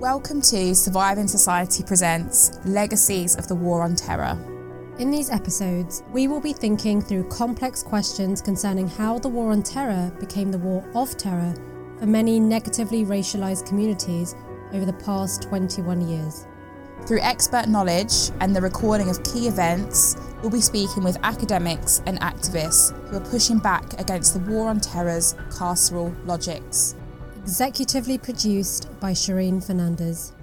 Welcome to Surviving Society Presents Legacies of the War on Terror. In these episodes, we will be thinking through complex questions concerning how the War on Terror became the War of Terror for many negatively racialised communities over the past 21 years. Through expert knowledge and the recording of key events, we'll be speaking with academics and activists who are pushing back against the War on Terror's carceral logics. Executively produced by Shireen Fernandez.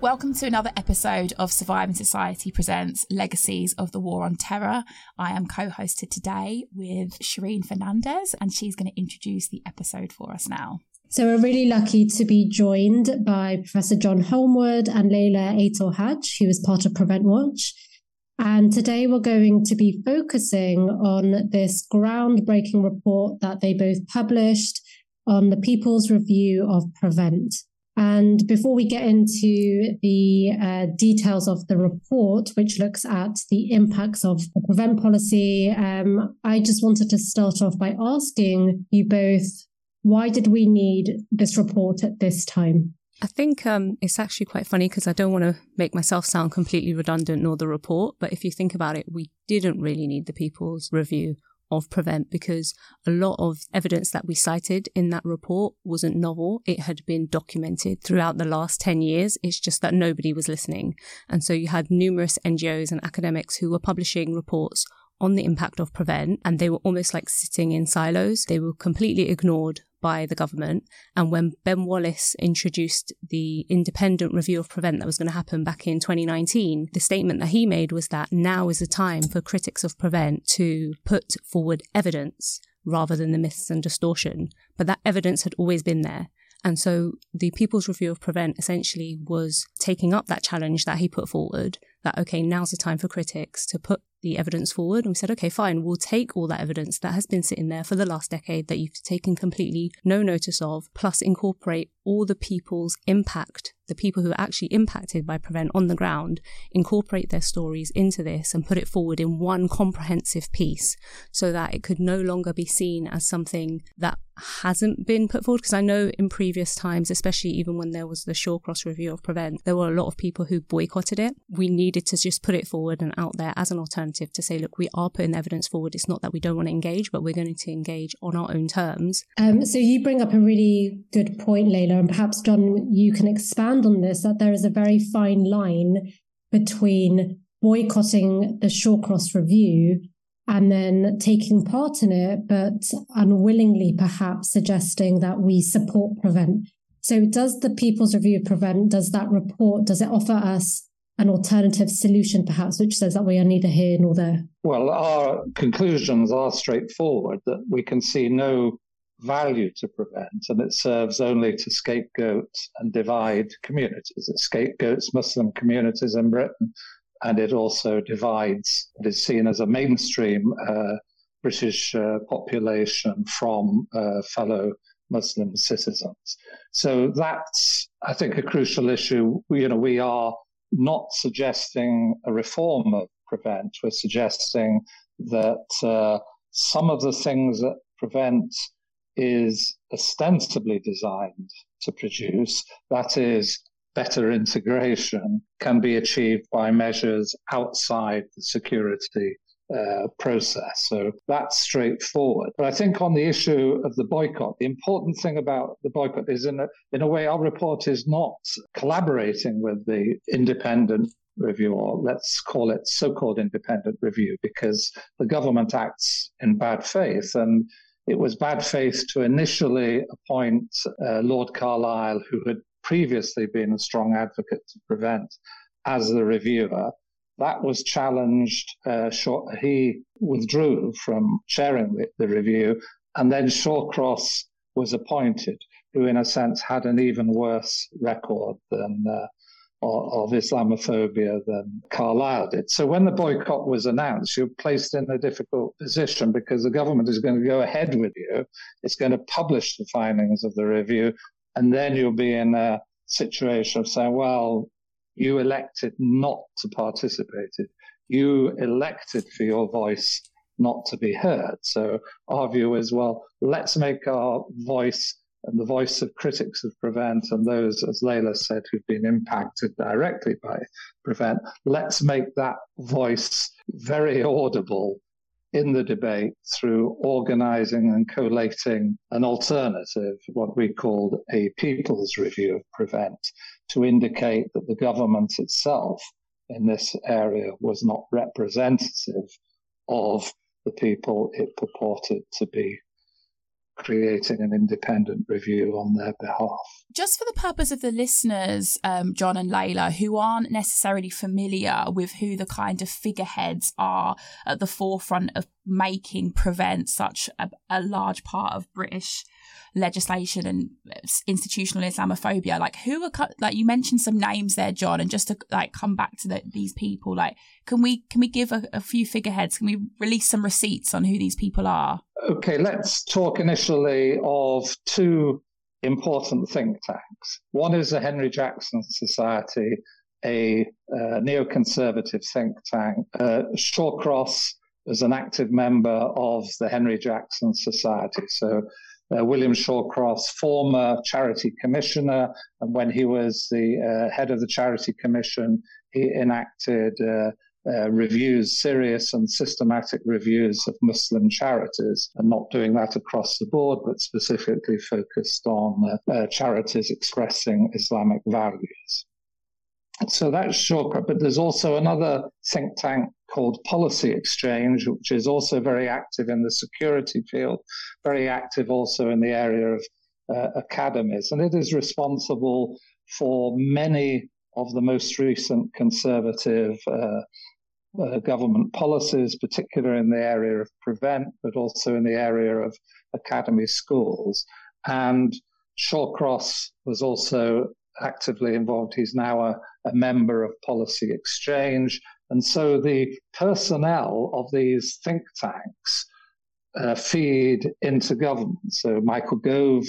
Welcome to another episode of Surviving Society Presents Legacies of the War on Terror. I am co hosted today with Shireen Fernandez, and she's going to introduce the episode for us now. So, we're really lucky to be joined by Professor John Holmwood and Layla Aitlhadj, who is part of Prevent Watch. And today we're going to be focusing on this groundbreaking report that they both published on the People's Review of Prevent. And before we get into the uh, details of the report, which looks at the impacts of the prevent policy, um, I just wanted to start off by asking you both why did we need this report at this time? I think um, it's actually quite funny because I don't want to make myself sound completely redundant nor the report. But if you think about it, we didn't really need the People's Review of Prevent because a lot of evidence that we cited in that report wasn't novel. It had been documented throughout the last 10 years. It's just that nobody was listening. And so you had numerous NGOs and academics who were publishing reports on the impact of Prevent, and they were almost like sitting in silos. They were completely ignored by the government. And when Ben Wallace introduced the independent review of Prevent that was going to happen back in 2019, the statement that he made was that now is the time for critics of Prevent to put forward evidence rather than the myths and distortion. But that evidence had always been there. And so the People's Review of Prevent essentially was taking up that challenge that he put forward that, okay, now's the time for critics to put the evidence forward. And we said, okay, fine, we'll take all that evidence that has been sitting there for the last decade that you've taken completely no notice of, plus incorporate all the people's impact, the people who are actually impacted by Prevent on the ground, incorporate their stories into this and put it forward in one comprehensive piece so that it could no longer be seen as something that hasn't been put forward. Because I know in previous times, especially even when there was the Shawcross review of Prevent, there were a lot of people who boycotted it. We needed to just put it forward and out there as an alternative to say, look, we are putting evidence forward. It's not that we don't want to engage, but we're going to engage on our own terms. Um, so you bring up a really good point, Layla, and perhaps John, you can expand on this. That there is a very fine line between boycotting the Shawcross review and then taking part in it, but unwillingly perhaps suggesting that we support prevent. So does the People's Review prevent, does that report, does it offer us an alternative solution perhaps, which says that we are neither here nor there? Well, our conclusions are straightforward that we can see no value to prevent and it serves only to scapegoat and divide communities. It scapegoats Muslim communities in Britain and it also divides what is seen as a mainstream uh, British uh, population from uh, fellow Muslim citizens. So that's, I think, a crucial issue. You know, we are not suggesting a reform of Prevent. We're suggesting that uh, some of the things that Prevent is ostensibly designed to produce, that is, better integration can be achieved by measures outside the security uh, process. So that's straightforward. But I think on the issue of the boycott, the important thing about the boycott is in a, in a way, our report is not collaborating with the independent review, or let's call it so-called independent review, because the government acts in bad faith. And it was bad faith to initially appoint uh, Lord Carlile, who had previously been a strong advocate to prevent as the reviewer. That was challenged. Uh, short, he withdrew from chairing the, the review, and then Shawcross was appointed, who, in a sense, had an even worse record than uh, of, Islamophobia than Carlile did. So when the boycott was announced, you're placed in a difficult position because the government is going to go ahead with you. It's going to publish the findings of the review, and then you'll be in a situation of saying, well, you elected not to participate. You elected for your voice not to be heard. So our view is, well, let's make our voice and the voice of critics of Prevent and those, as Layla said, who've been impacted directly by Prevent. Let's make that voice very audible in the debate through organizing and collating an alternative, what we called a people's review of Prevent, to indicate that the government itself in this area was not representative of the people it purported to be creating an independent review on their behalf. Just for the purpose of the listeners, um, John and Layla, who aren't necessarily familiar with who the kind of figureheads are at the forefront of making prevent such a, a large part of British legislation and institutional Islamophobia. Like who are like you mentioned some names there, John, and just to like come back to the, these people, like can we can we give a, a few figureheads? Can we release some receipts on who these people are? Okay, let's talk initially of two important think tanks. One is the Henry Jackson Society, a uh, neoconservative think tank. Uh, Shawcross is an active member of the Henry Jackson Society. So uh, William Shawcross, former charity commissioner, and when he was the uh, head of the charity commission, he enacted uh, uh, reviews, serious and systematic reviews of Muslim charities, and not doing that across the board, but specifically focused on uh, uh, charities expressing Islamic values. So that's Shawcross, but there's also another think tank called Policy Exchange, which is also very active in the security field, very active also in the area of uh, academies. And it is responsible for many of the most recent conservative uh, uh, government policies, particularly in the area of prevent, but also in the area of academy schools. And Shawcross was also actively involved. He's now a, a member of Policy Exchange and so the personnel of these think tanks uh, feed into government. So Michael Gove,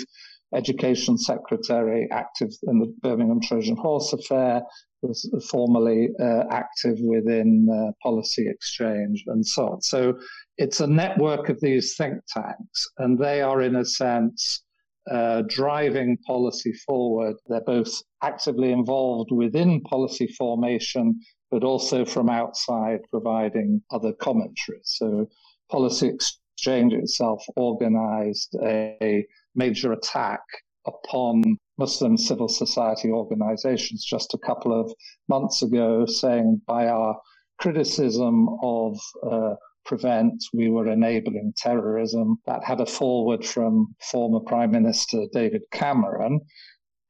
Education Secretary, active in the Birmingham Trojan Horse affair, was formerly uh, active within uh, Policy Exchange and so on. So it's a network of these think tanks, and they are, in a sense, uh, driving policy forward. They're both actively involved within policy formation but also from outside providing other commentaries. So Policy Exchange itself organized a major attack upon Muslim civil society organizations just a couple of months ago, saying by our criticism of uh, prevent, we were enabling terrorism. That had a forward from former Prime Minister David Cameron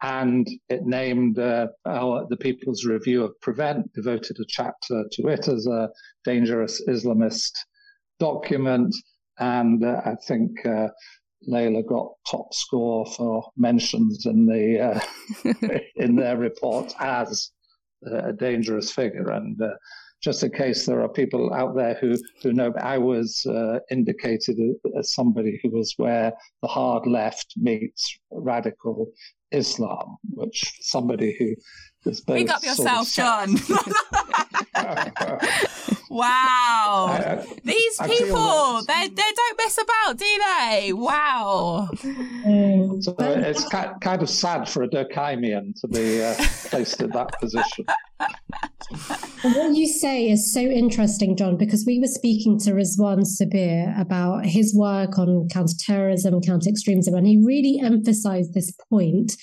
and it named uh, our, the People's Review of Prevent, devoted a chapter to it as a dangerous Islamist document. And uh, I think uh, Layla got top score for mentions in the uh, in their report as a dangerous figure. And uh, just in case there are people out there who, who know, I was uh, indicated as somebody who was where the hard left meets radical Islam, which somebody who is both. Pick up yourself, John. wow. I, These I people, they, they don't mess about, do they? Wow. So it's kind of sad for a Durkheimian to be uh, placed in that position. what you say is so interesting, John, because we were speaking to Rizwan Sabir about his work on counterterrorism, counter extremism, and he really emphasized this point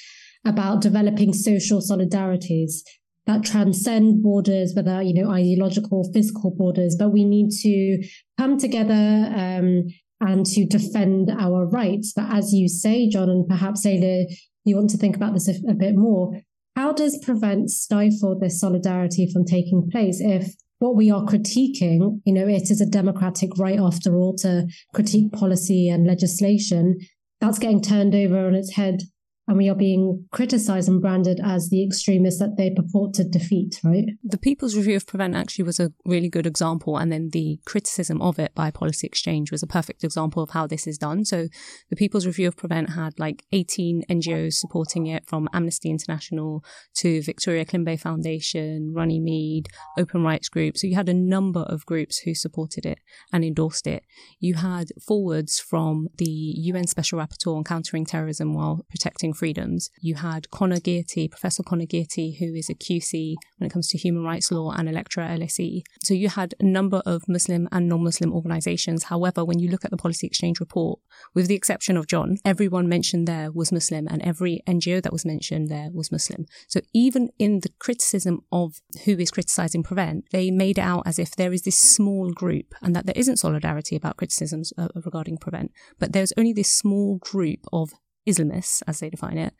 about developing social solidarities that transcend borders, whether you know ideological, physical borders. But we need to come together um, and to defend our rights. But as you say, John, and perhaps Layla, you want to think about this a, a bit more. How does prevent stifle this solidarity from taking place if what we are critiquing, you know, it is a democratic right after all to critique policy and legislation, that's getting turned over on its head and we are being criticized and branded as the extremists that they purport to defeat, right? The People's Review of Prevent actually was a really good example. And then the criticism of it by Policy Exchange was a perfect example of how this is done. So the People's Review of Prevent had like 18 NGOs supporting it from Amnesty International to Victoria Climbié Foundation, Runnymede, Open Rights Group. So you had a number of groups who supported it and endorsed it. You had forwards from the UN Special Rapporteur on Countering Terrorism while protecting freedoms. You had Conor Gearty, Professor Conor Gearty, who is a QC when it comes to human rights law and Electra LSE. So you had a number of Muslim and non-Muslim organizations. However, when you look at the Policy Exchange report, with the exception of John, everyone mentioned there was Muslim and every NGO that was mentioned there was Muslim. So even in the criticism of who is criticizing Prevent, they made it out as if there is this small group and that there isn't solidarity about criticisms uh, regarding Prevent, but there's only this small group of Islamists, as they define it,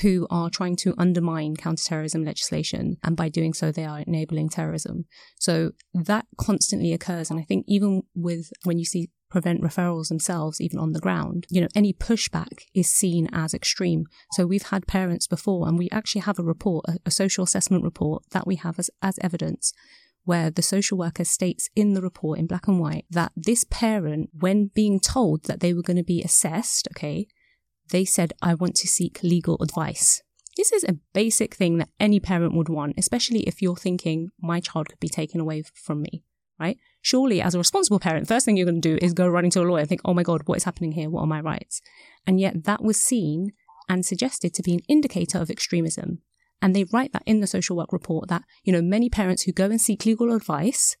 who are trying to undermine counterterrorism legislation. And by doing so, they are enabling terrorism. So that constantly occurs. And I think even with when you see prevent referrals themselves, even on the ground, you know, any pushback is seen as extreme. So we've had parents before, and we actually have a report, a, a social assessment report that we have as, as evidence where the social worker states in the report in black and white that this parent, when being told that they were going to be assessed, okay, they said, I want to seek legal advice. This is a basic thing that any parent would want, especially if you're thinking, my child could be taken away from me, right? Surely, as a responsible parent, first thing you're going to do is go running to a lawyer and think, oh my God, what is happening here? What are my rights? And yet that was seen and suggested to be an indicator of extremism. And they write that in the social work report that, you know, many parents who go and seek legal advice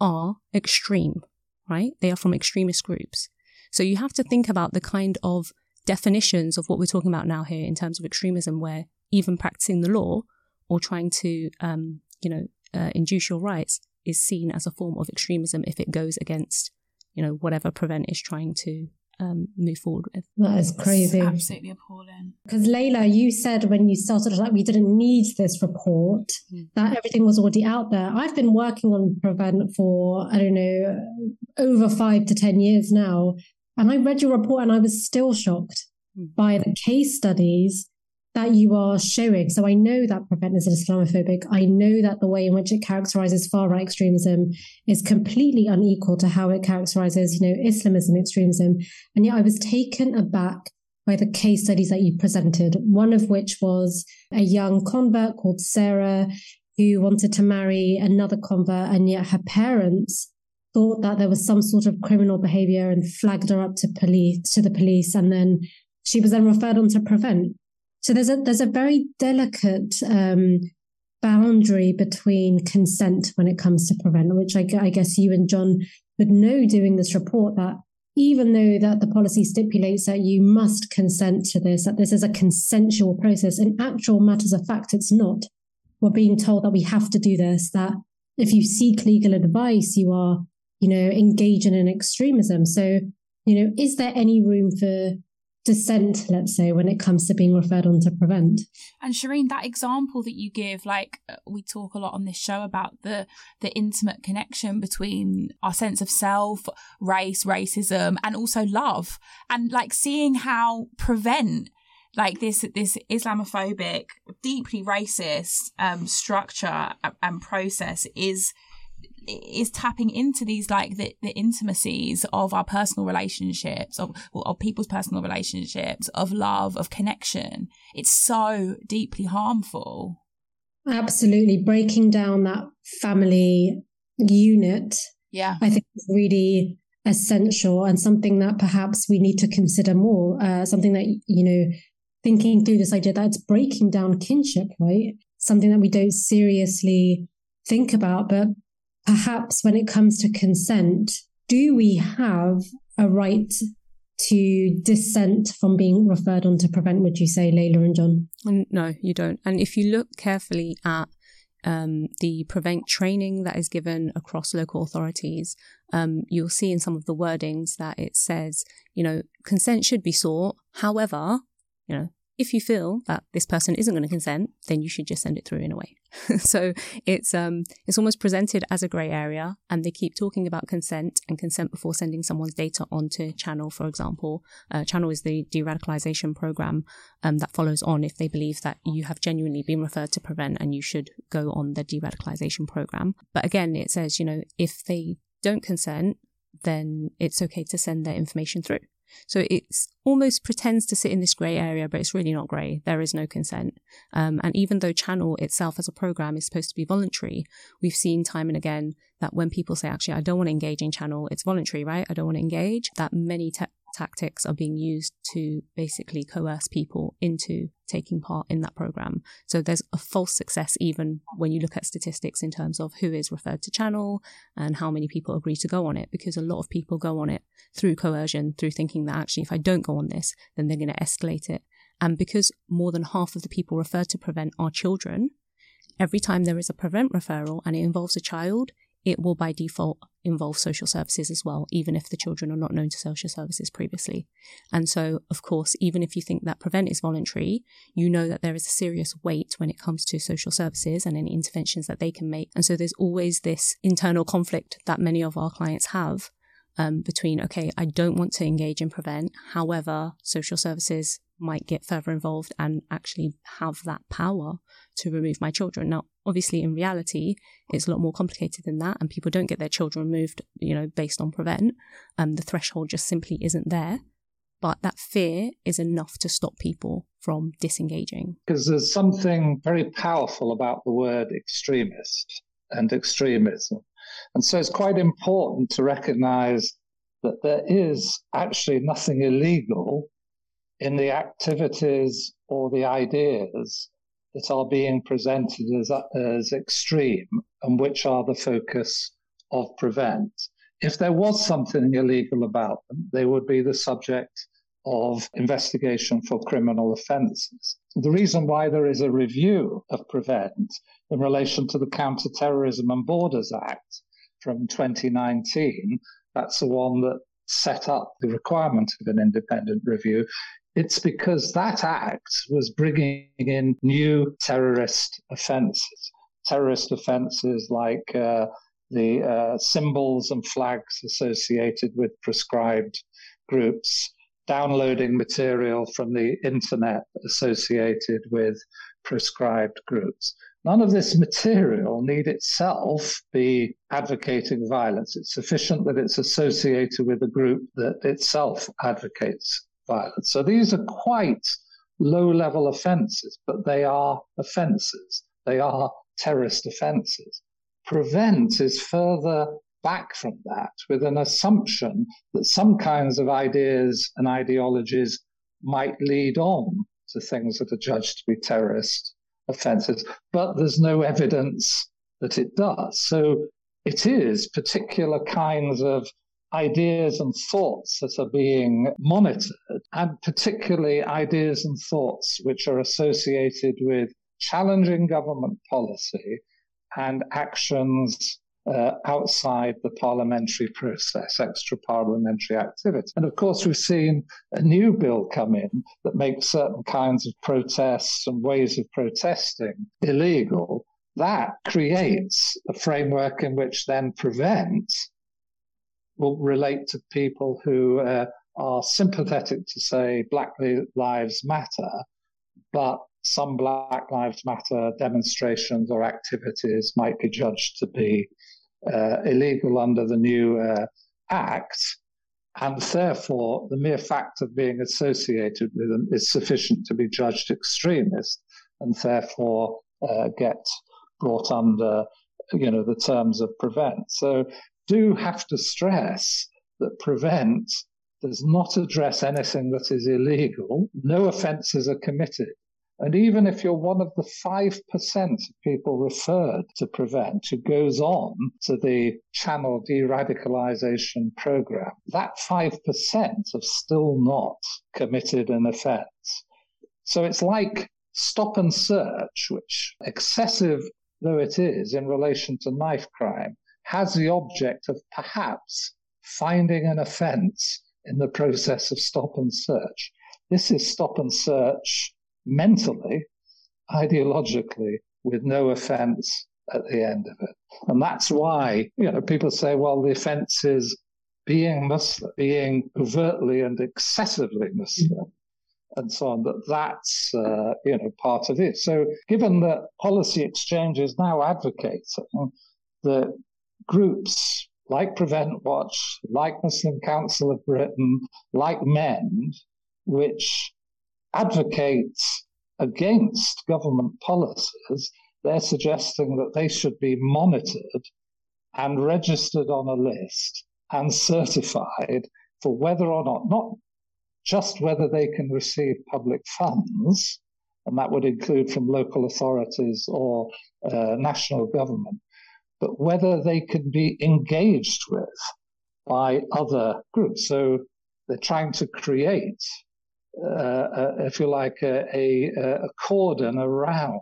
are extreme, right? They are from extremist groups. So you have to think about the kind of definitions of what we're talking about now here in terms of extremism, where even practicing the law or trying to, um, you know, uh, induce your rights is seen as a form of extremism if it goes against, you know, whatever Prevent is trying to um, move forward with. That is crazy. It's absolutely appalling. Because Layla, you said when you started, like we didn't need this report, mm. that everything was already out there. I've been working on Prevent for, I don't know, over five to 10 years now. And I read your report and I was still shocked mm. by the case studies that you are showing. So I know that Prevent is Islamophobic. I know that the way in which it characterizes far right extremism is completely unequal to how it characterizes, you know, Islamism extremism. And yet I was taken aback by the case studies that you presented, one of which was a young convert called Sarah who wanted to marry another convert, and yet her parents thought that there was some sort of criminal behavior and flagged her up to police to the police and then she was then referred on to prevent. So there's a there's a very delicate um, boundary between consent when it comes to prevent which I, I guess you and john would know doing this report that even though that the policy stipulates that you must consent to this that this is a consensual process in actual matters of fact it's not. We're being told that we have to do this that if you seek legal advice you are you know, engage in an extremism. So, you know, is there any room for dissent, let's say, when it comes to being referred on to prevent? And Shireen, that example that you give, like uh, we talk a lot on this show about the the intimate connection between our sense of self, race, racism, and also love, and like seeing how prevent like this this Islamophobic, deeply racist um, structure and process is is tapping into these like the, the intimacies of our personal relationships of of people's personal relationships of love of connection. It's so deeply harmful. Absolutely. Breaking down that family unit yeah. I think is really essential and something that perhaps we need to consider more uh, something that you know thinking through this idea that it's breaking down kinship right? Something that we don't seriously think about but perhaps when it comes to consent, do we have a right to dissent from being referred on to prevent, would you say, Layla and John? No, you don't. And if you look carefully at um, the prevent training that is given across local authorities, um, you'll see in some of the wordings that it says, you know, consent should be sought. However, you know, If you feel that this person isn't going to consent, then you should just send it through in a way. so it's um it's almost presented as a grey area, and they keep talking about consent and consent before sending someone's data onto Channel, for example. Uh, Channel is the de-radicalization program um, that follows on if they believe that you have genuinely been referred to prevent and you should go on the de-radicalization program. But again, it says you know if they don't consent, then it's okay to send their information through. So it's almost pretends to sit in this grey area, but it's really not grey. There is no consent. Um, and even though Channel itself as a program is supposed to be voluntary, we've seen time and again that when people say, actually, I don't want to engage in Channel, it's voluntary, right? I don't want to engage, that many te- tactics are being used to basically coerce people into taking part in that program. So there's a false success even when you look at statistics in terms of who is referred to channel and how many people agree to go on it, because a lot of people go on it through coercion, through thinking that actually if I don't go on this, then they're going to escalate it. And because more than half of the people referred to prevent are children, every time there is a prevent referral and it involves a child, it will by default involve social services as well, even if the children are not known to social services previously. And so, of course, even if you think that prevent is voluntary, you know that there is a serious weight when it comes to social services and any interventions that they can make. And so there's always this internal conflict that many of our clients have um, between, okay, I don't want to engage in prevent. However, social services might get further involved and actually have that power to remove my children. Now, obviously, in reality, it's a lot more complicated than that, and people don't get their children removed, you know, based on prevent. Um, the threshold just simply isn't there. But that fear is enough to stop people from disengaging. Because there's something very powerful about the word extremist and extremism. And so it's quite important to recognize that there is actually nothing illegal in the activities or the ideas that are being presented as, as extreme and which are the focus of prevent. If there was something illegal about them, they would be the subject of investigation for criminal offences. The reason why there is a review of Prevent in relation to the Counterterrorism and Borders Act from 2019, that's the one that set up the requirement of an independent review, it's because that act was bringing in new terrorist offences. Terrorist offences like uh, the uh, symbols and flags associated with prescribed groups, downloading material from the internet associated with prescribed groups. None of this material need itself be advocating violence. It's sufficient that it's associated with a group that itself advocates violence. So these are quite low level offences, but they are offences. They are terrorist offences. Prevent is further back from that with an assumption that some kinds of ideas and ideologies might lead on to things that are judged to be terrorist offences, but there's no evidence that it does. So it is particular kinds of ideas and thoughts that are being monitored, and particularly ideas and thoughts which are associated with challenging government policy and actions uh, outside the parliamentary process, extra parliamentary activity. And of course, we've seen a new bill come in that makes certain kinds of protests and ways of protesting illegal. That creates a framework in which then prevents will relate to people who uh, are sympathetic to, say, Black Lives Matter, but some Black Lives Matter demonstrations or activities might be judged to be uh, illegal under the new uh, act. And therefore, the mere fact of being associated with them is sufficient to be judged extremist and therefore uh, get brought under you know the terms of prevent. So do have to stress that prevent does not address anything that is illegal. No offences are committed. And even if you're one of the 5% of people referred to prevent who goes on to the channel de-radicalization program, that 5% have still not committed an offense. So it's like stop and search, which excessive though it is in relation to knife crime, has the object of perhaps finding an offence in the process of stop and search. This is stop and search mentally, ideologically, with no offense at the end of it. And that's why, you know, people say, well, the offense is being Muslim, being overtly and excessively Muslim. And so on, that that's uh, you know part of it. So, given that Policy Exchange is now advocating that groups like Prevent Watch, like Muslim Council of Britain, like MEND, which advocates against government policies, they're suggesting that they should be monitored and registered on a list and certified for whether or not, not just whether they can receive public funds, and that would include from local authorities or uh, national government, but whether they can be engaged with by other groups. So they're trying to create, uh, uh, if you like, a, a, a cordon around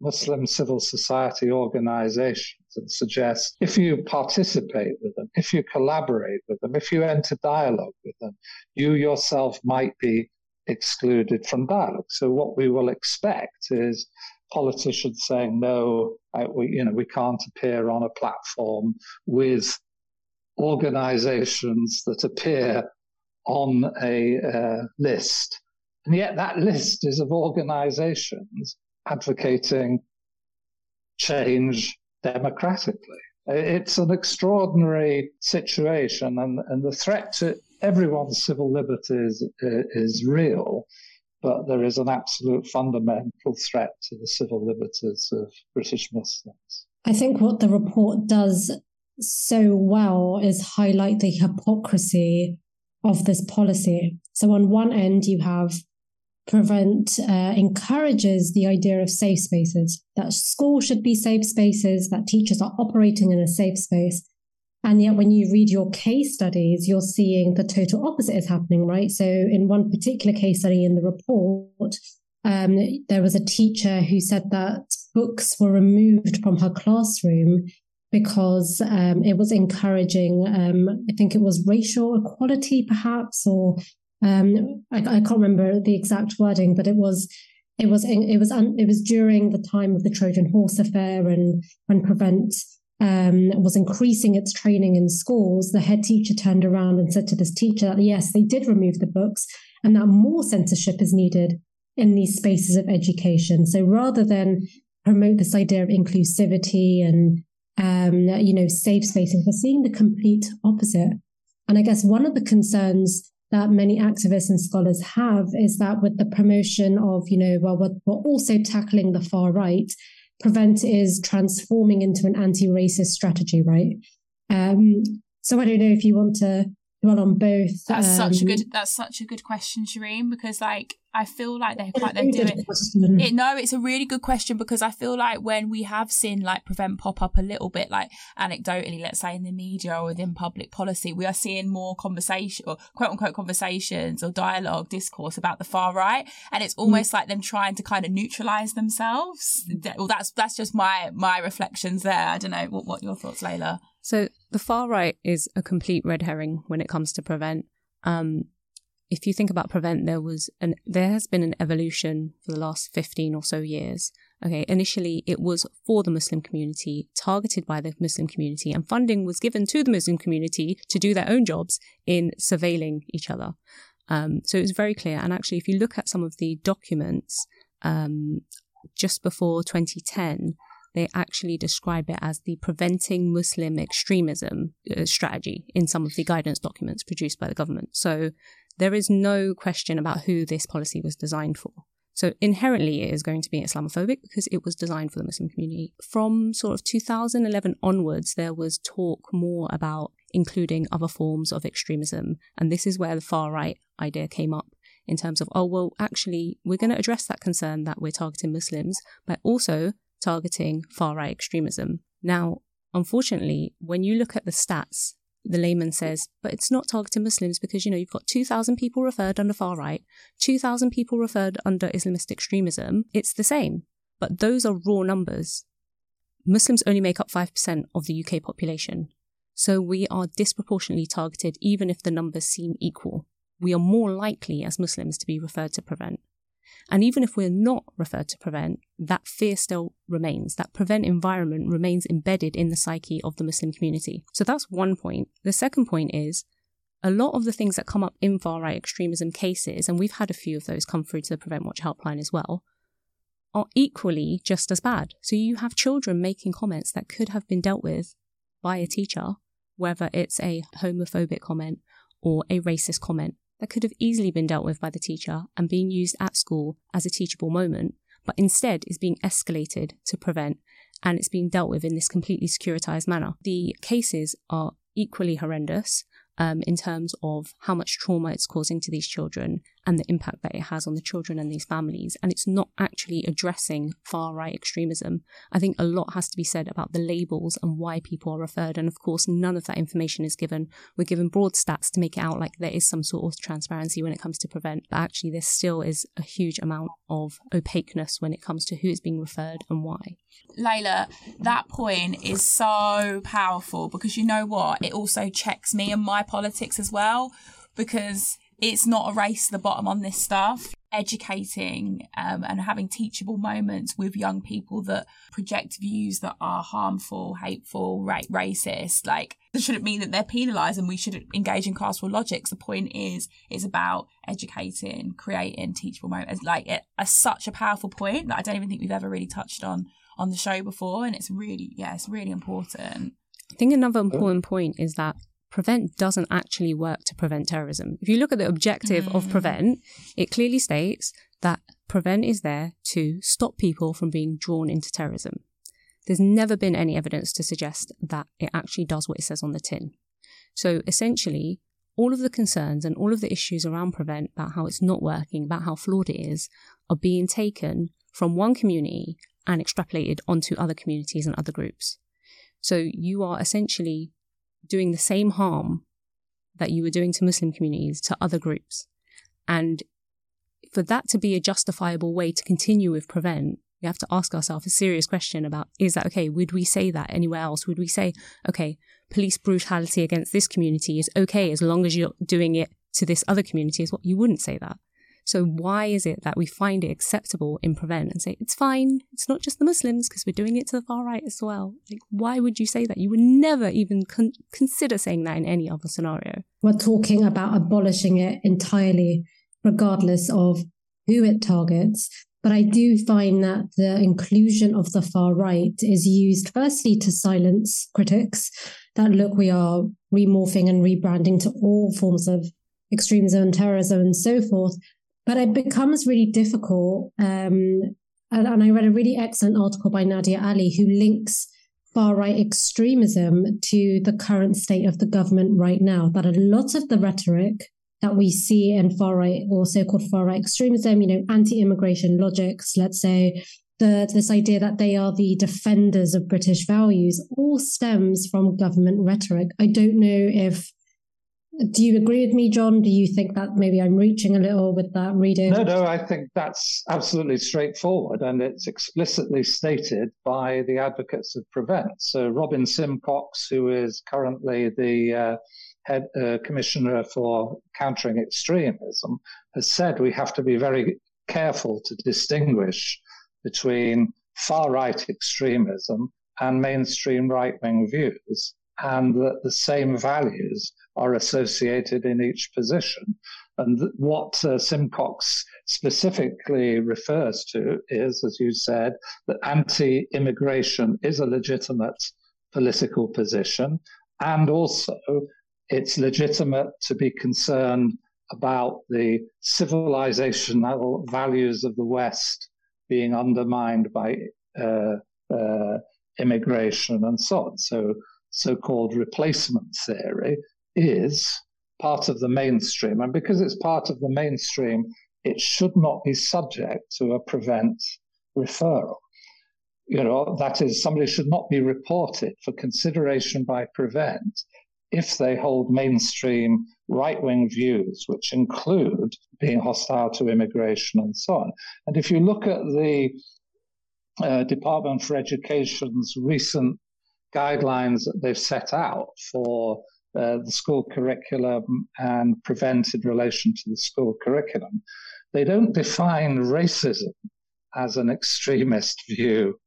Muslim civil society organizations and suggest if you participate with them, if you collaborate with them, if you enter dialogue with them, you yourself might be excluded from dialogue. So what we will expect is politicians saying, no, I, we, you know, we can't appear on a platform with organizations that appear on a uh, list. And yet that list is of organizations advocating change democratically. It's an extraordinary situation, and, and the threat to everyone's civil liberties is real, but there is an absolute fundamental threat to the civil liberties of British Muslims. I think what the report does so well is highlight the hypocrisy of this policy. So, on one end, you have prevent uh, encourages the idea of safe spaces that schools should be safe spaces that teachers are operating in a safe space and yet when you read your case studies you're seeing the total opposite is happening right? So in one particular case study in the report um, there was a teacher who said that books were removed from her classroom because um, it was encouraging um, i think it was racial equality perhaps or um, I, I, can't remember the exact wording, but it was it was it was it was during the time of the Trojan Horse affair and when Prevent um, was increasing its training in schools. The head teacher turned around and said to this teacher that yes, they did remove the books, and that more censorship is needed in these spaces of education. So rather than promote this idea of inclusivity and um, you know safe spaces, we're seeing the complete opposite. And I guess one of the concerns that many activists and scholars have is that with the promotion of, you know, well, we're, we're also tackling the far right, Prevent is transforming into an anti racist strategy, right? Um, so I don't know if you want to dwell on both. That's um, such a good. That's such a good question, Shireen, because like I feel like they're quite they're doing it. No, it's a really good question because I feel like when we have seen like prevent pop up a little bit, like anecdotally, let's say in the media or within public policy, we are seeing more conversation or quote unquote conversations or dialogue, discourse about the far right, and it's mm. almost mm. like them trying to kind of neutralize themselves. Well, that's that's just my my reflections there. I don't know what what your thoughts, Layla. So the far right is a complete red herring when it comes to prevent. Um, if you think about prevent, there was an there has been an evolution for the last fifteen or so years. Okay, initially it was for the Muslim community, targeted by the Muslim community, and funding was given to the Muslim community to do their own jobs in surveilling each other. Um, so it was very clear. And actually, if you look at some of the documents um, just before 2010, they actually describe it as the preventing Muslim extremism uh, strategy in some of the guidance documents produced by the government. So there is no question about who this policy was designed for. So inherently, it is going to be Islamophobic because it was designed for the Muslim community. From sort of 2011 onwards, there was talk more about including other forms of extremism. And this is where the far right idea came up in terms of, oh, well, actually, we're going to address that concern that we're targeting Muslims by also targeting far right extremism. Now, unfortunately, when you look at the stats, the layman says, but it's not targeting Muslims because, you know, you've got 2,000 people referred under far right, 2,000 people referred under Islamist extremism. It's the same, but those are raw numbers. Muslims only make up 5% of the UK population. So we are disproportionately targeted even if the numbers seem equal. We are more likely as Muslims to be referred to prevent. And even if we're not referred to prevent, that fear still remains. That prevent environment remains embedded in the psyche of the Muslim community. So that's one point. The second point is a lot of the things that come up in far right extremism cases, and we've had a few of those come through to the Prevent Watch helpline as well, are equally just as bad. So you have children making comments that could have been dealt with by a teacher, whether it's a homophobic comment or a racist comment that could have easily been dealt with by the teacher and being used at school as a teachable moment, but instead is being escalated to prevent and it's being dealt with in this completely securitized manner. The cases are equally horrendous um, in terms of how much trauma it's causing to these children and the impact that it has on the children and these families. And it's not actually addressing far right extremism. I think a lot has to be said about the labels and why people are referred. And of course, none of that information is given. We're given broad stats to make it out like there is some sort of transparency when it comes to prevent, but actually, there still is a huge amount of opaqueness when it comes to who is being referred and why. Layla, that point is so powerful because you know what? It also checks me and my politics as well because it's not a race to the bottom on this stuff. Educating um, and having teachable moments with young people that project views that are harmful, hateful, ra- racist, like that shouldn't mean that they're penalised and we should engage in classful logics. The point is, it's about educating, creating teachable moments. Like it, a, such a powerful point that I don't even think we've ever really touched on on the show before, and it's really, yeah, it's really important. I think another important point is that prevent doesn't actually work to prevent terrorism. If you look at the objective mm. of prevent, it clearly states that prevent is there to stop people from being drawn into terrorism. There's never been any evidence to suggest that it actually does what it says on the tin. So essentially, all of the concerns and all of the issues around prevent about how it's not working, about how flawed it is, are being taken from one community and extrapolated onto other communities and other groups. So you are essentially doing the same harm that you were doing to Muslim communities to other groups. And for that to be a justifiable way to continue with prevent, we have to ask ourselves a serious question about is that okay? Would we say that anywhere else? Would we say, okay, police brutality against this community is okay as long as you're doing it to this other community? Is what you wouldn't say that. So why is it that we find it acceptable in Prevent and say it's fine? It's not just the Muslims because we're doing it to the far right as well. Like, why would you say that? You would never even con- consider saying that in any other scenario. We're talking about abolishing it entirely, regardless of who it targets. But I do find that the inclusion of the far right is used firstly to silence critics that look, we are remorphing and rebranding to all forms of extremism and terrorism and so forth. But it becomes really difficult. Um, and, and I read a really excellent article by Nadia Ali who links far right extremism to the current state of the government right now. That a lot of the rhetoric that we see in far right or so called far right extremism, you know, anti immigration logics, let's say, the, this idea that they are the defenders of British values, all stems from government rhetoric. I don't know if do you agree with me, John? Do you think that maybe I'm reaching a little with that reading? No, no, I think that's absolutely straightforward and it's explicitly stated by the advocates of Prevent. So Robin Simcox, who is currently the uh, head uh, commissioner for countering extremism, has said we have to be very careful to distinguish between far right extremism and mainstream right wing views, and that the same values are associated in each position. And what uh, Simcox specifically refers to is, as you said, that anti immigration is a legitimate political position. And also, it's legitimate to be concerned about the civilizational values of the West being undermined by uh, uh, immigration and so on. So, so called replacement theory is part of the mainstream. And because it's part of the mainstream, it should not be subject to a prevent referral. You know, that is, somebody should not be reported for consideration by prevent if they hold mainstream right wing views, which include being hostile to immigration and so on. And if you look at the uh, Department for Education's recent guidelines that they've set out for uh, the school curriculum and prevent in relation to the school curriculum. they don't define racism as an extremist view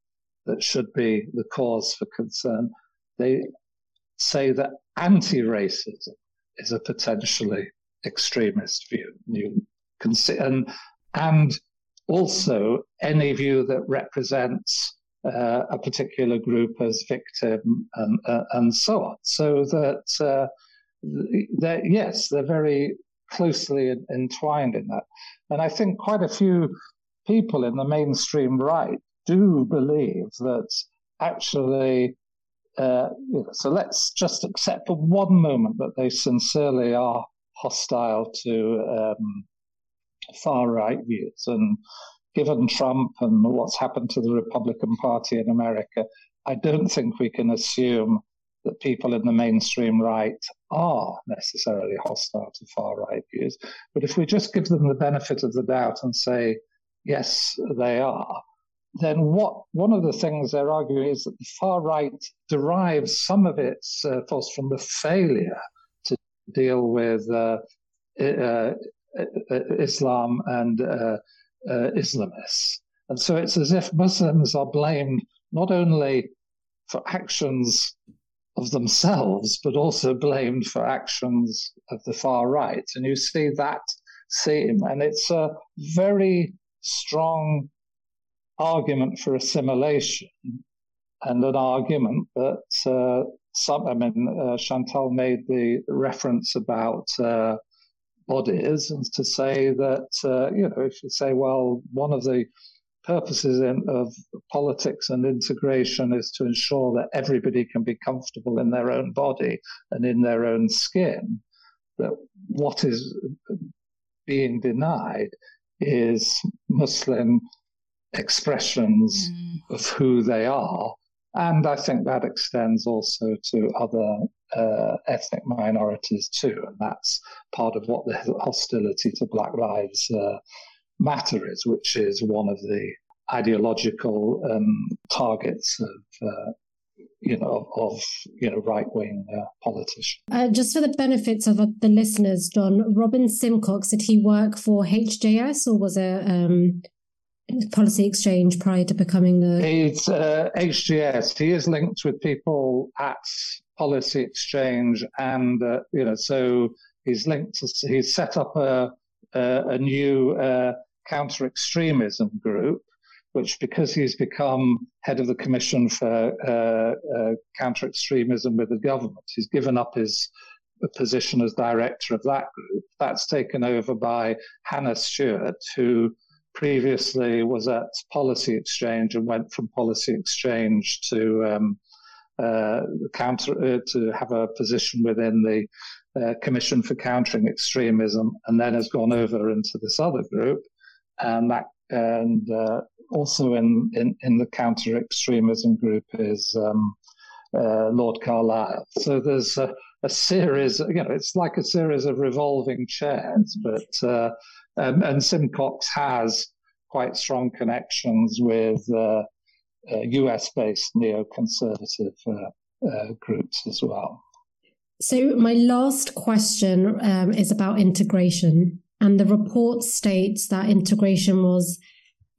that should be the cause for concern. They say that anti-racism is a potentially extremist view. You can see, and, and also any view that represents uh, a particular group as victim and, uh, and so on. So that, uh, they're, yes, they're very closely entwined in that. And I think quite a few people in the mainstream right do believe that actually, uh, you know, so let's just accept for one moment that they sincerely are hostile to um, far right views. And given Trump and what's happened to the Republican Party in America, I don't think we can assume that people in the mainstream right are necessarily hostile to far right views. But if we just give them the benefit of the doubt and say, yes, they are, then what one of the things they're arguing is that the far right derives some of its uh, force from the failure to deal with uh, uh, uh Islam and uh, Islamists. And so it's as if Muslims are blamed not only for actions of themselves, but also blamed for actions of the far right. And you see that theme, and it's a very strong argument for assimilation and an argument that uh, some, I mean, uh, Chantal made the reference about uh, bodies and to say that, uh, you know, if you say, well, one of the purposes in, of politics and integration is to ensure that everybody can be comfortable in their own body and in their own skin. That what is being denied is Muslim expressions mm. of who they are. And I think that extends also to other uh, ethnic minorities too. And that's part of what the hostility to Black Lives uh, matter is, which is one of the ideological um, targets of. Uh, you know, of, you know, right wing uh, politicians. Uh, just for the benefits of the listeners, Don, Robin Simcox, did he work for HJS or was it um, Policy Exchange prior to becoming the? It's uh, HJS. He is linked with people at Policy Exchange, and uh, you know, so he's linked. To, he's set up a a, a new uh, counter extremism group, which because he's become head of the Commission for uh, uh, Counter Extremism with the government, he's given up his position as director of that group. That's taken over by Hannah Stuart, who previously was at Policy Exchange and went from Policy Exchange to um, uh, counter uh, to have a position within the uh, Commission for Countering Extremism, and then has gone over into this other group, and that and uh, also in, in, in the counter extremism group is um, uh, Lord Carlile. So there's a, a, series, you know, it's like a series of revolving chairs, but uh, um, and Simcox has quite strong connections with uh, US uh, based neoconservative uh, uh, groups as well. So, my last question um, is about integration. And the report states that integration was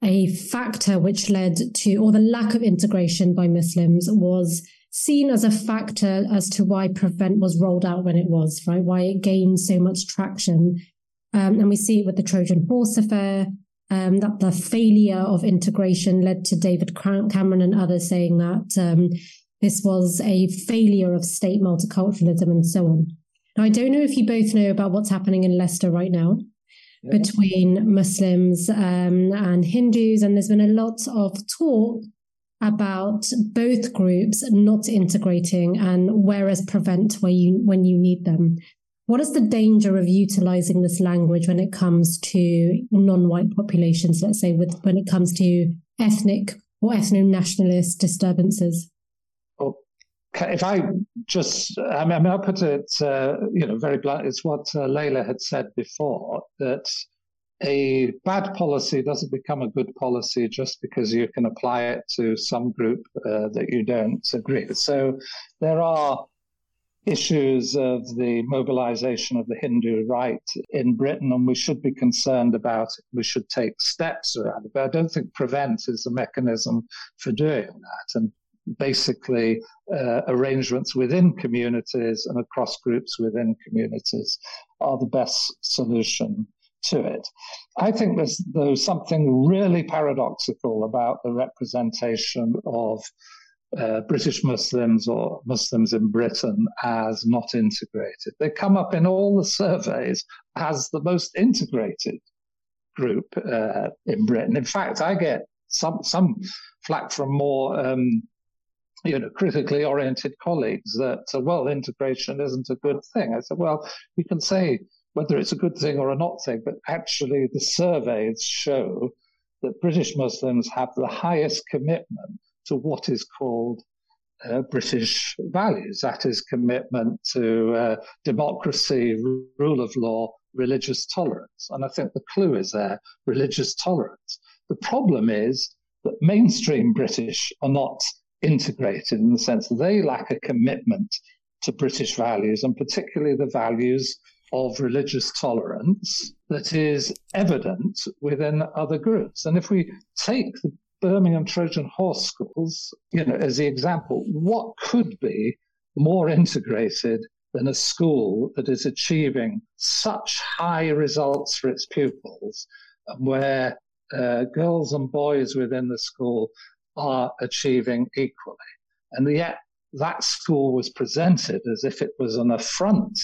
a factor which led to, or the lack of integration by Muslims was seen as a factor as to why Prevent was rolled out when it was, right? Why it gained so much traction. Um, and we see it with the Trojan Horse affair, um, that the failure of integration led to David Cameron and others saying that um, this was a failure of state multiculturalism and so on. Now, I don't know if you both know about what's happening in Leicester right now yeah. between Muslims um, and Hindus, and there's been a lot of talk about both groups not integrating and whereas prevent where you when you need them. What is the danger of utilizing this language when it comes to non-white populations? Let's say with when it comes to ethnic or ethno-nationalist disturbances. Well, if I just, I mean, I'll put it, uh, you know, very blunt. It's what uh, Layla had said before that a bad policy doesn't become a good policy just because you can apply it to some group uh, that you don't agree. So there are issues of the mobilization of the Hindu right in Britain, and we should be concerned about it. We should take steps around it. But I don't think prevent is a mechanism for doing that. And basically, uh, arrangements within communities and across groups within communities are the best solution to it. I think there's, there's something really paradoxical about the representation of uh, British Muslims or Muslims in Britain as not integrated. They come up in all the surveys as the most integrated group uh, in Britain. In fact, I get some some flack from more um, you know critically oriented colleagues that uh, well integration isn't a good thing. I said, well, you can say whether it's a good thing or a not thing, but actually the surveys show that British Muslims have the highest commitment to what is called uh, British values. That is commitment to uh, democracy, rule of law, religious tolerance. And I think the clue is there religious tolerance. The problem is that mainstream British are not integrated in the sense that they lack a commitment to British values and particularly the values of religious tolerance that is evident within other groups. And if we take the Birmingham Trojan Horse schools, you know, as the example, what could be more integrated than a school that is achieving such high results for its pupils where uh, girls and boys within the school are achieving equally. And yet that school was presented as if it was an affront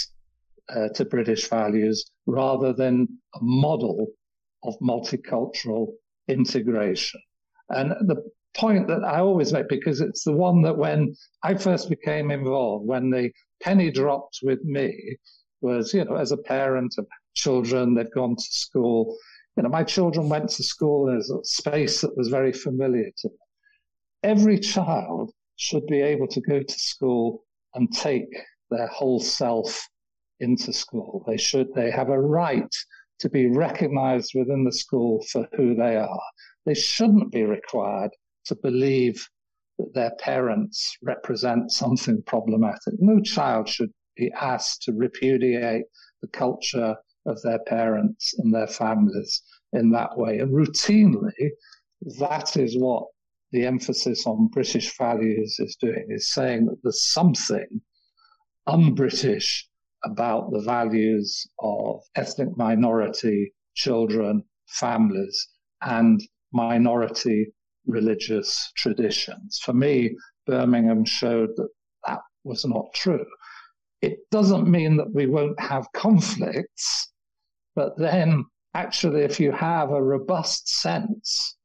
uh, to British values rather than a model of multicultural integration. And the point that I always make, because it's the one that when I first became involved, when the penny dropped with me, was, you know, as a parent of children, they've gone to school. You know, my children went to school as a space that was very familiar to them. Every child should be able to go to school and take their whole self into school. They should, they have a right to be recognized within the school for who they are. They shouldn't be required to believe that their parents represent something problematic. No child should be asked to repudiate the culture of their parents and their families in that way. And routinely, that is what the emphasis on British values is doing, is saying that there's something un-British about the values of ethnic minority children, families, and minority religious traditions. For me, Birmingham showed that that was not true. It doesn't mean that we won't have conflicts, but then actually, if you have a robust sense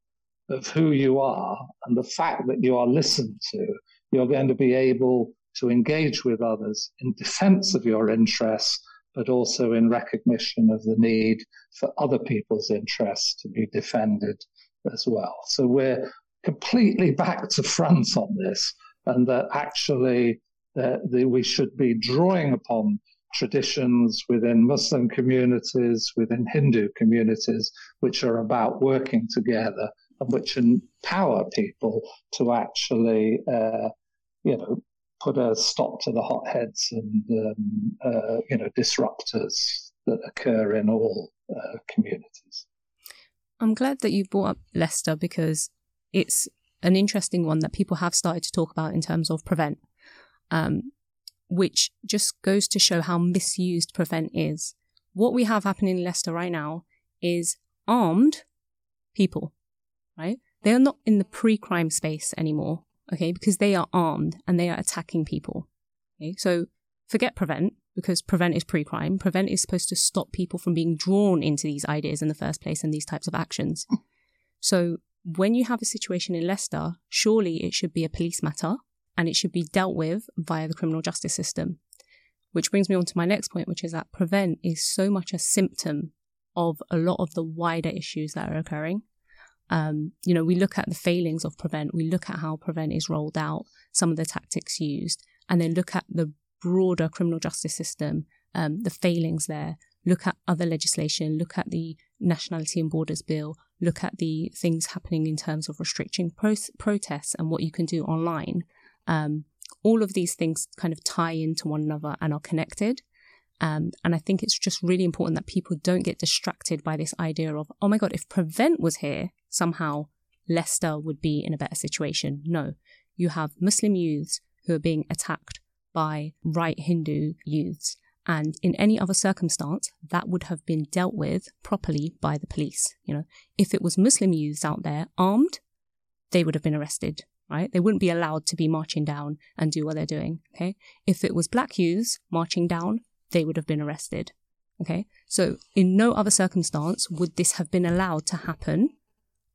of who you are and the fact that you are listened to, you're going to be able to engage with others in defense of your interests, but also in recognition of the need for other people's interests to be defended as well. So we're completely back to front on this, and that actually uh, the, we should be drawing upon traditions within Muslim communities, within Hindu communities, which are about working together and which empower people to actually, uh, you know, put a stop to the hotheads and um, uh, you know disruptors that occur in all uh, communities. I'm glad that you brought up Leicester because it's an interesting one that people have started to talk about in terms of prevent, um, which just goes to show how misused prevent is. What we have happening in Leicester right now is armed people, right? They are not in the pre-crime space anymore okay, because they are armed and they are attacking people. Okay, so forget prevent because prevent is pre-crime. Prevent is supposed to stop people from being drawn into these ideas in the first place and these types of actions. So when you have a situation in Leicester, surely it should be a police matter and it should be dealt with via the criminal justice system. Which brings me on to my next point, which is that prevent is so much a symptom of a lot of the wider issues that are occurring. Um, you know, we look at the failings of Prevent, we look at how Prevent is rolled out, some of the tactics used, and then look at the broader criminal justice system, um, the failings there, look at other legislation, look at the Nationality and Borders Bill, look at the things happening in terms of restricting pro- protests and what you can do online. Um, all of these things kind of tie into one another and are connected. Um, and I think it's just really important that people don't get distracted by this idea of, oh my God, if Prevent was here, somehow Leicester would be in a better situation. No, you have Muslim youths who are being attacked by right Hindu youths. And in any other circumstance, that would have been dealt with properly by the police. You know, if it was Muslim youths out there armed, they would have been arrested, right? They wouldn't be allowed to be marching down and do what they're doing. Okay. If it was black youths marching down, they would have been arrested. Okay. So in no other circumstance would this have been allowed to happen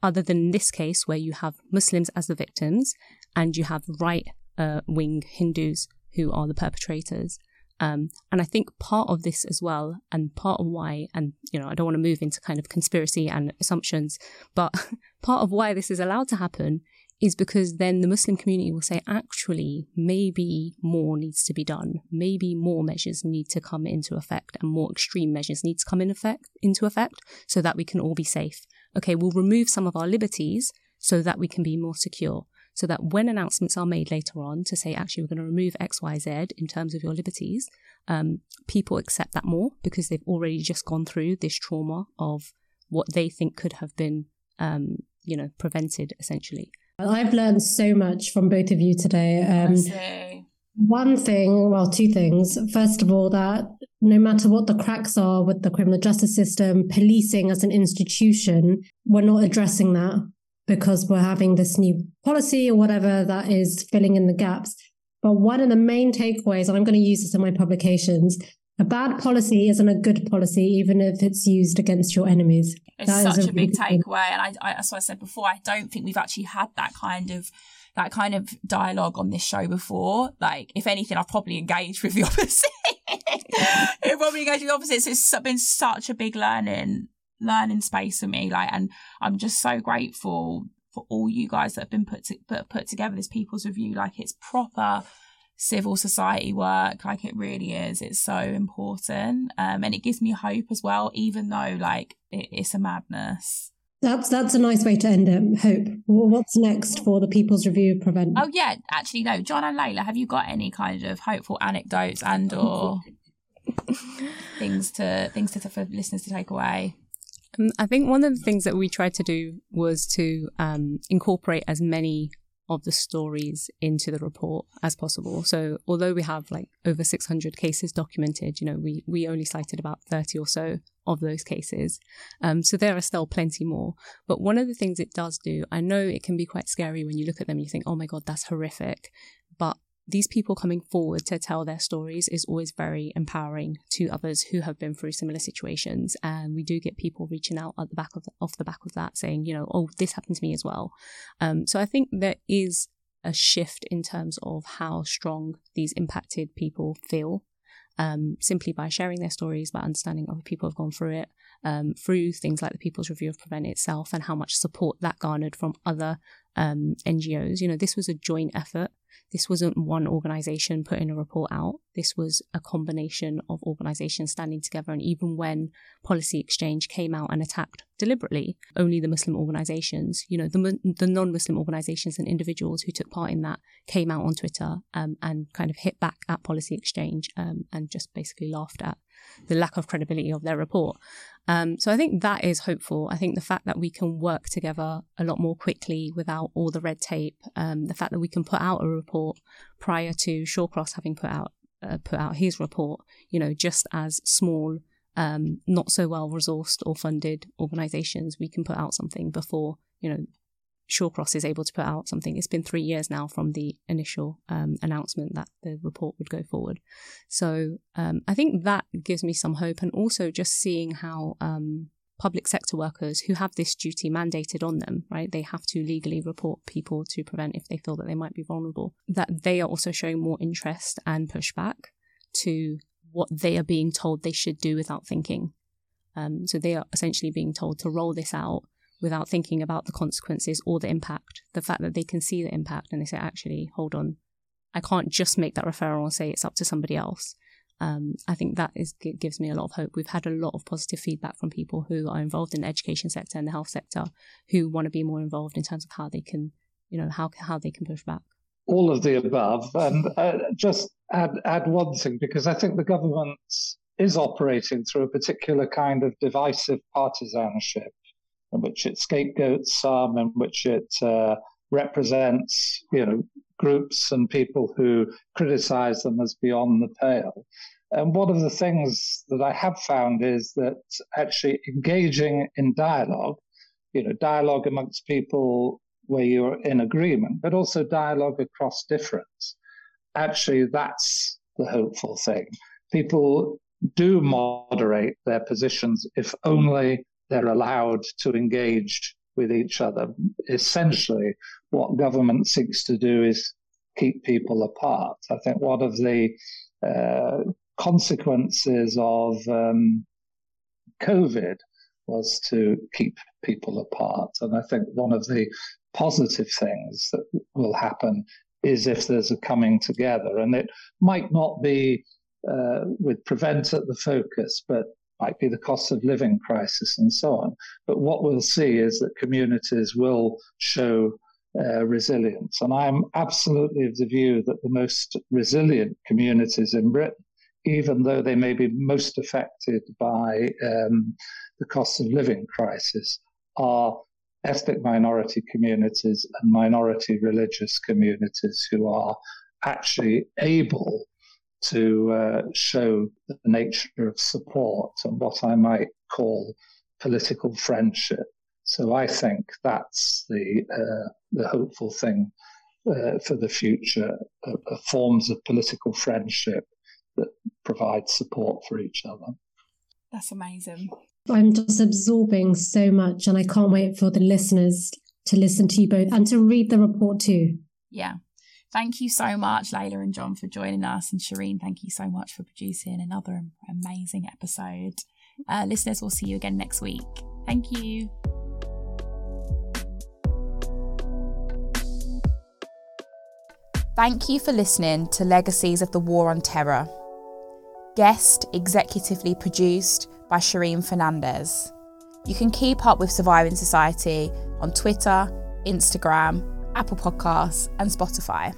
other than this case where you have Muslims as the victims and you have right uh, wing Hindus who are the perpetrators. Um, and I think part of this as well, and part of why, and you know, I don't want to move into kind of conspiracy and assumptions, but part of why this is allowed to happen is because then the Muslim community will say, actually, maybe more needs to be done. Maybe more measures need to come into effect and more extreme measures need to come in effect, into effect so that we can all be safe. Okay, we'll remove some of our liberties so that we can be more secure so that when announcements are made later on to say, actually, we're going to remove X, Y, Z in terms of your liberties, um, people accept that more because they've already just gone through this trauma of what they think could have been, um, you know, prevented essentially. I've learned so much from both of you today. Um, one thing, well, two things. First of all, that no matter what the cracks are with the criminal justice system, policing as an institution, we're not addressing that because we're having this new policy or whatever that is filling in the gaps. But one of the main takeaways, and I'm going to use this in my publications, a bad policy isn't a good policy, even if it's used against your enemies. It's that such a, a big takeaway, and I, I, as I said before, I don't think we've actually had that kind of that kind of dialogue on this show before. Like, if anything, I've probably engaged with the opposite. I've probably engaged with the opposite. So it's been such a big learning learning space for me. Like, and I'm just so grateful for all you guys that have been put to, put, put together this People's Review. Like, it's proper civil society work. Like, it really is. It's so important, um, and it gives me hope as well. Even though, like, it, it's a madness. That's that's a nice way to end it. Hope. Well, what's next for the People's Review Prevent? Oh yeah, actually no. John and Layla, have you got any kind of hopeful anecdotes and or things to things to for listeners to take away? Um, I think one of the things that we tried to do was to um, incorporate as many of the stories into the report as possible. So although we have like over 600 cases documented, you know, we, we only cited about 30 or so of those cases. Um, so there are still plenty more. But one of the things it does do, I know it can be quite scary when you look at them, and you think, oh my God, that's horrific. But these people coming forward to tell their stories is always very empowering to others who have been through similar situations. And we do get people reaching out at the back of the, off the back of that saying, you know, oh, this happened to me as well. Um, so I think there is a shift in terms of how strong these impacted people feel um, simply by sharing their stories, by understanding other people have gone through it, um, through things like the People's Review of Prevent itself, and how much support that garnered from other um, NGOs. You know, this was a joint effort this wasn't one organization putting a report out. This was a combination of organizations standing together. And even when Policy Exchange came out and attacked deliberately only the Muslim organizations, you know, the, the non Muslim organizations and individuals who took part in that came out on Twitter um, and kind of hit back at Policy Exchange um, and just basically laughed at the lack of credibility of their report. Um, so I think that is hopeful. I think the fact that we can work together a lot more quickly without all the red tape, um, the fact that we can put out a report prior to Shawcross having put out uh, put out his report, you know, just as small, um, not so well resourced or funded organisations, we can put out something before you know Shawcross is able to put out something. It's been three years now from the initial um, announcement that the report would go forward. So um, I think that gives me some hope, and also just seeing how um, public sector workers who have this duty mandated on them, right? They have to legally report people to prevent if they feel that they might be vulnerable. That they are also showing more interest and pushback to what they are being told they should do without thinking. Um, so they are essentially being told to roll this out without thinking about the consequences or the impact. The fact that they can see the impact and they say, actually, hold on, I can't just make that referral and say it's up to somebody else. Um, I think that is gives me a lot of hope. We've had a lot of positive feedback from people who are involved in the education sector and the health sector who want to be more involved in terms of how they can, you know, how how they can push back. all of the above, and uh, just add add one thing because I think the government is operating through a particular kind of divisive partisanship, in which it scapegoats some, in which it uh, represents, you know, groups and people who criticize them as beyond the pale. And one of the things that I have found is that actually engaging in dialogue, you know, dialogue amongst people where you're in agreement, but also dialogue across difference. Actually, that's the hopeful thing. People do moderate their positions if only they're allowed to engage with each other. Essentially, what government seeks to do is keep people apart. I think one of the uh, consequences of um, COVID was to keep people apart. And I think one of the positive things that will happen is if there's a coming together. And it might not be uh, with prevent at the focus, but might be the cost of living crisis and so on. But what we'll see is that communities will show uh, resilience. And I'm absolutely of the view that the most resilient communities in Britain, even though they may be most affected by um, the cost of living crisis, are ethnic minority communities and minority religious communities who are actually able to uh, show the nature of support and what I might call political friendship. So I think that's the uh, the hopeful thing uh, for the future: uh, forms of political friendship that provide support for each other. That's amazing. I'm just absorbing so much, and I can't wait for the listeners to listen to you both and to read the report too. Yeah. Thank you so much, Layla and John, for joining us. And Shireen, thank you so much for producing another amazing episode. Uh, listeners, we'll see you again next week. Thank you. Thank you for listening to Legacies of the War on Terror. Guest executively produced by Shireen Fernandez. You can keep up with Surviving Society on Twitter, Instagram, Apple Podcasts, and Spotify.